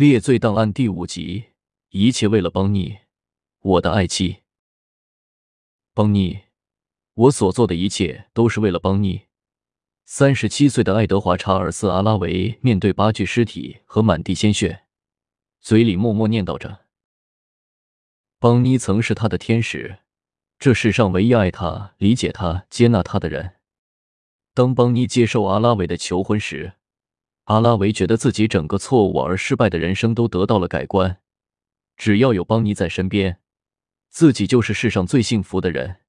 列罪档案第五集，一切为了邦尼，我的爱妻。邦尼，我所做的一切都是为了邦尼。三十七岁的爱德华·查尔斯·阿拉维面对八具尸体和满地鲜血，嘴里默默念叨着：“邦尼曾是他的天使，这世上唯一爱他、理解他、接纳他的人。”当邦尼接受阿拉维的求婚时，阿拉维觉得自己整个错误而失败的人生都得到了改观。只要有邦尼在身边，自己就是世上最幸福的人，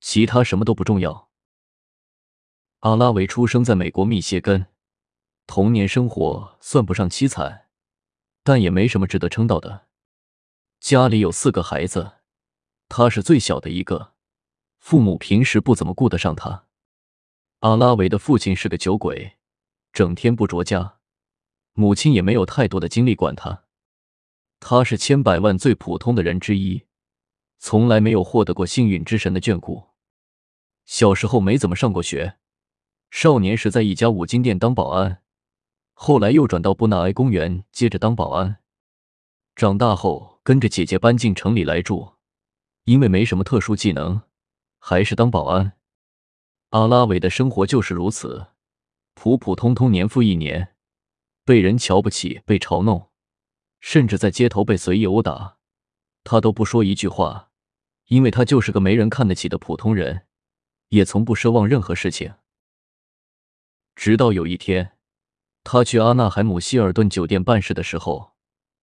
其他什么都不重要。阿拉维出生在美国密歇根，童年生活算不上凄惨，但也没什么值得称道的。家里有四个孩子，他是最小的一个，父母平时不怎么顾得上他。阿拉维的父亲是个酒鬼，整天不着家，母亲也没有太多的精力管他。他是千百万最普通的人之一，从来没有获得过幸运之神的眷顾。小时候没怎么上过学，少年时在一家五金店当保安，后来又转到布纳埃公园接着当保安。长大后跟着姐姐搬进城里来住，因为没什么特殊技能，还是当保安。阿拉维的生活就是如此，普普通通，年复一年，被人瞧不起，被嘲弄，甚至在街头被随意殴打，他都不说一句话，因为他就是个没人看得起的普通人，也从不奢望任何事情。直到有一天，他去阿纳海姆希尔顿酒店办事的时候，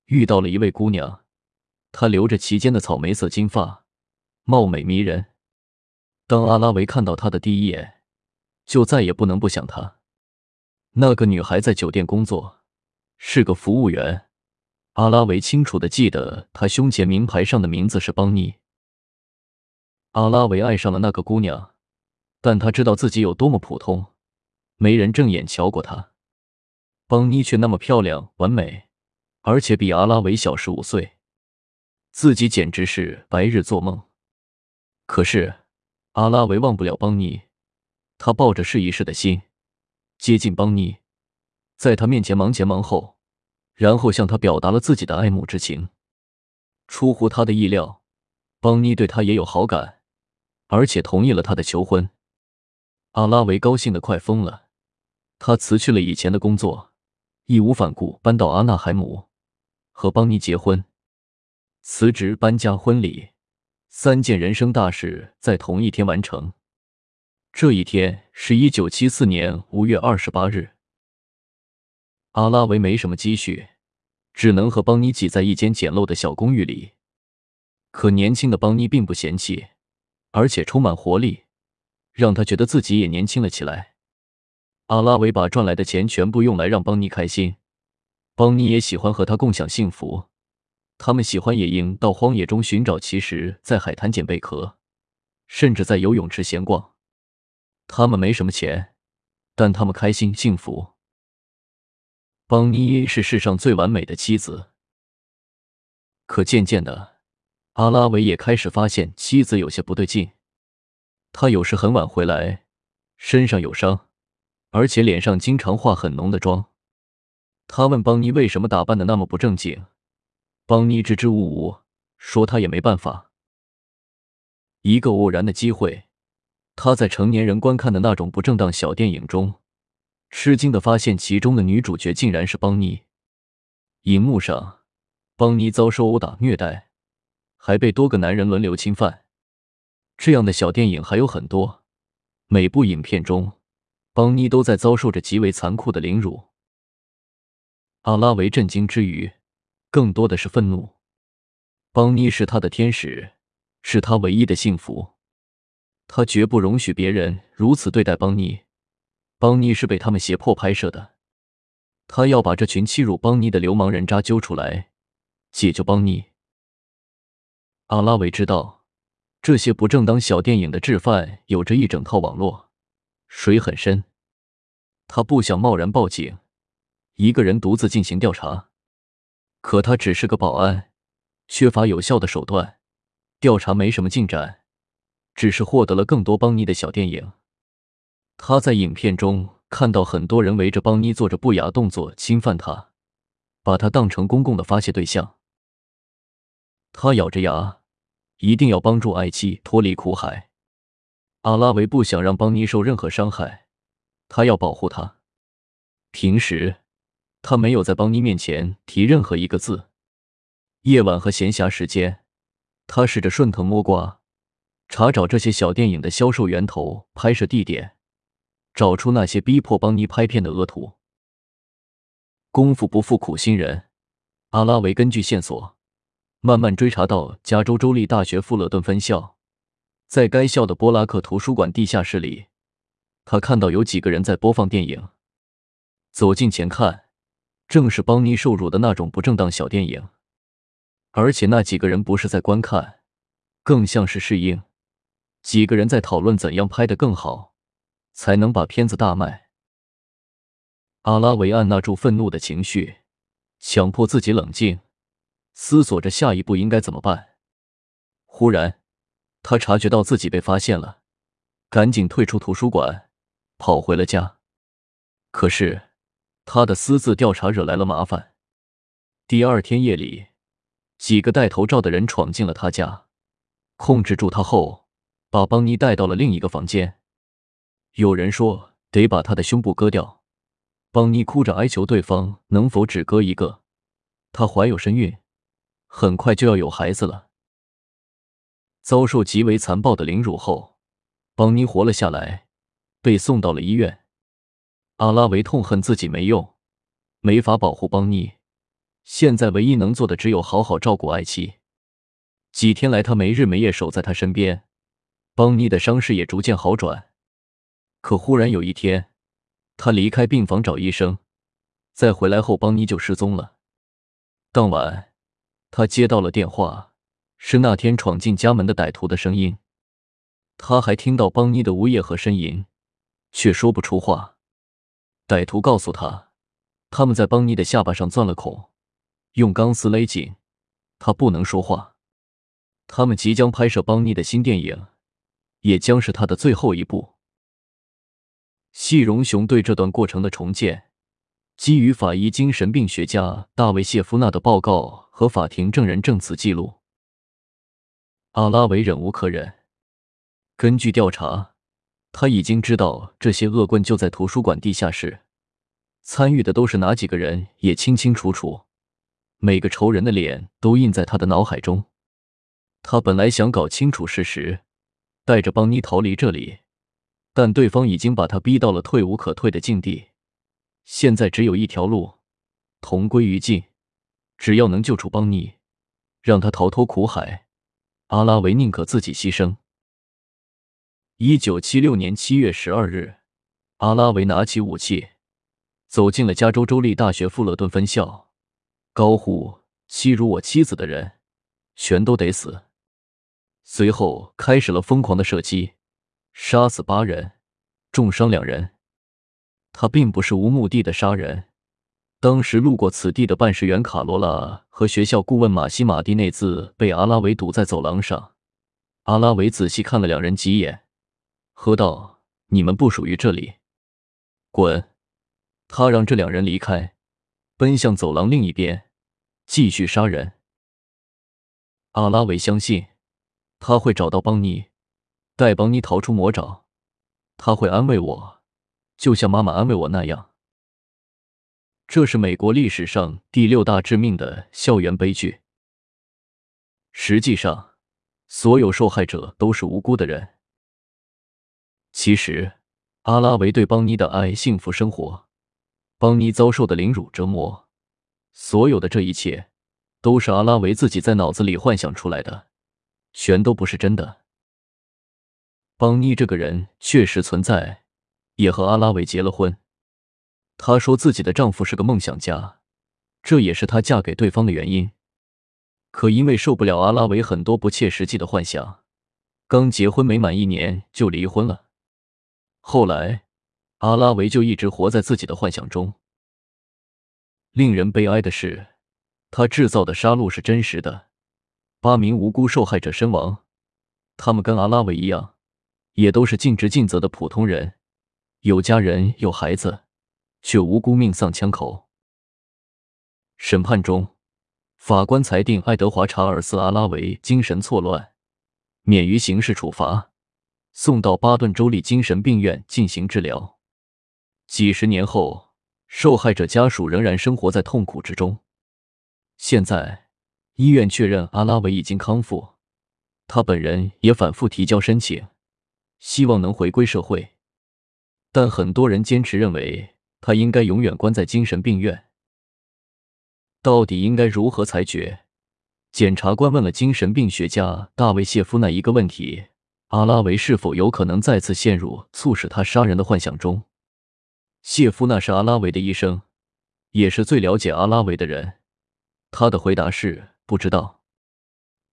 遇到了一位姑娘，她留着齐肩的草莓色金发，貌美迷人。当阿拉维看到她的第一眼，就再也不能不想她。那个女孩在酒店工作，是个服务员。阿拉维清楚的记得她胸前名牌上的名字是邦尼。阿拉维爱上了那个姑娘，但他知道自己有多么普通，没人正眼瞧过她。邦尼却那么漂亮、完美，而且比阿拉维小十五岁，自己简直是白日做梦。可是。阿拉维忘不了邦尼，他抱着试一试的心接近邦尼，在他面前忙前忙后，然后向他表达了自己的爱慕之情。出乎他的意料，邦尼对他也有好感，而且同意了他的求婚。阿拉维高兴的快疯了，他辞去了以前的工作，义无反顾搬到阿纳海姆，和邦尼结婚。辞职、搬家、婚礼。三件人生大事在同一天完成。这一天是一九七四年五月二十八日。阿拉维没什么积蓄，只能和邦尼挤在一间简陋的小公寓里。可年轻的邦尼并不嫌弃，而且充满活力，让他觉得自己也年轻了起来。阿拉维把赚来的钱全部用来让邦尼开心，邦尼也喜欢和他共享幸福。他们喜欢野营，到荒野中寻找奇石，在海滩捡贝壳，甚至在游泳池闲逛。他们没什么钱，但他们开心幸福。邦尼是世上最完美的妻子。可渐渐的，阿拉维也开始发现妻子有些不对劲。他有时很晚回来，身上有伤，而且脸上经常化很浓的妆。他问邦尼为什么打扮的那么不正经。邦尼支支吾吾说：“他也没办法。”一个偶然的机会，他在成年人观看的那种不正当小电影中，吃惊的发现其中的女主角竟然是邦尼。荧幕上，邦尼遭受殴打、虐待，还被多个男人轮流侵犯。这样的小电影还有很多，每部影片中，邦尼都在遭受着极为残酷的凌辱。阿拉维震惊之余。更多的是愤怒。邦尼是他的天使，是他唯一的幸福。他绝不容许别人如此对待邦尼。邦尼是被他们胁迫拍摄的。他要把这群欺辱邦尼的流氓人渣揪出来，解救邦尼。阿拉维知道，这些不正当小电影的制犯有着一整套网络，水很深。他不想贸然报警，一个人独自进行调查。可他只是个保安，缺乏有效的手段，调查没什么进展，只是获得了更多邦尼的小电影。他在影片中看到很多人围着邦尼做着不雅动作，侵犯他，把他当成公共的发泄对象。他咬着牙，一定要帮助爱妻脱离苦海。阿拉维不想让邦尼受任何伤害，他要保护他。平时，他没有在邦尼面前提任何一个字。夜晚和闲暇时间，他试着顺藤摸瓜，查找这些小电影的销售源头、拍摄地点，找出那些逼迫邦尼拍片的恶徒。功夫不负苦心人，阿拉维根据线索，慢慢追查到加州州立大学富勒顿分校。在该校的波拉克图书馆地下室里，他看到有几个人在播放电影。走近前看，正是邦尼受辱的那种不正当小电影。而且那几个人不是在观看，更像是适应。几个人在讨论怎样拍得更好，才能把片子大卖。阿拉维按捺住愤怒的情绪，强迫自己冷静，思索着下一步应该怎么办。忽然。他察觉到自己被发现了，赶紧退出图书馆，跑回了家。可是，他的私自调查惹来了麻烦。第二天夜里，几个戴头罩的人闯进了他家，控制住他后，把邦尼带到了另一个房间。有人说得把他的胸部割掉，邦尼哭着哀求对方能否只割一个。她怀有身孕，很快就要有孩子了。遭受极为残暴的凌辱后，邦尼活了下来，被送到了医院。阿拉维痛恨自己没用，没法保护邦尼，现在唯一能做的只有好好照顾爱妻。几天来，他没日没夜守在他身边，邦尼的伤势也逐渐好转。可忽然有一天，他离开病房找医生，再回来后，邦尼就失踪了。当晚，他接到了电话。是那天闯进家门的歹徒的声音，他还听到邦尼的呜咽和呻吟，却说不出话。歹徒告诉他，他们在邦尼的下巴上钻了孔，用钢丝勒紧，他不能说话。他们即将拍摄邦尼的新电影，也将是他的最后一步。细荣雄对这段过程的重建，基于法医精神病学家大卫谢夫纳的报告和法庭证人证词记录。阿拉维忍无可忍。根据调查，他已经知道这些恶棍就在图书馆地下室，参与的都是哪几个人也清清楚楚。每个仇人的脸都印在他的脑海中。他本来想搞清楚事实，带着邦尼逃离这里，但对方已经把他逼到了退无可退的境地。现在只有一条路，同归于尽。只要能救出邦尼，让他逃脱苦海。阿拉维宁可自己牺牲。一九七六年七月十二日，阿拉维拿起武器，走进了加州州立大学富勒顿分校，高呼：“欺辱我妻子的人，全都得死！”随后开始了疯狂的射击，杀死八人，重伤两人。他并不是无目的的杀人。当时路过此地的办事员卡罗拉和学校顾问马西马蒂内兹被阿拉维堵在走廊上。阿拉维仔细看了两人几眼，喝道：“你们不属于这里，滚！”他让这两人离开，奔向走廊另一边，继续杀人。阿拉维相信他会找到邦尼，带邦尼逃出魔爪。他会安慰我，就像妈妈安慰我那样。这是美国历史上第六大致命的校园悲剧。实际上，所有受害者都是无辜的人。其实，阿拉维对邦尼的爱、幸福生活，邦尼遭受的凌辱折磨，所有的这一切，都是阿拉维自己在脑子里幻想出来的，全都不是真的。邦尼这个人确实存在，也和阿拉维结了婚。她说自己的丈夫是个梦想家，这也是她嫁给对方的原因。可因为受不了阿拉维很多不切实际的幻想，刚结婚没满一年就离婚了。后来，阿拉维就一直活在自己的幻想中。令人悲哀的是，他制造的杀戮是真实的，八名无辜受害者身亡。他们跟阿拉维一样，也都是尽职尽责的普通人，有家人有孩子。却无辜命丧枪口。审判中，法官裁定爱德华·查尔斯·阿拉维精神错乱，免于刑事处罚，送到巴顿州立精神病院进行治疗。几十年后，受害者家属仍然生活在痛苦之中。现在，医院确认阿拉维已经康复，他本人也反复提交申请，希望能回归社会。但很多人坚持认为他应该永远关在精神病院。到底应该如何裁决？检察官问了精神病学家大卫谢夫那一个问题：阿拉维是否有可能再次陷入促使他杀人的幻想中？谢夫那是阿拉维的医生，也是最了解阿拉维的人。他的回答是不知道。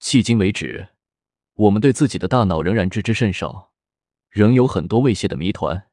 迄今为止，我们对自己的大脑仍然知之甚少，仍有很多未泄的谜团。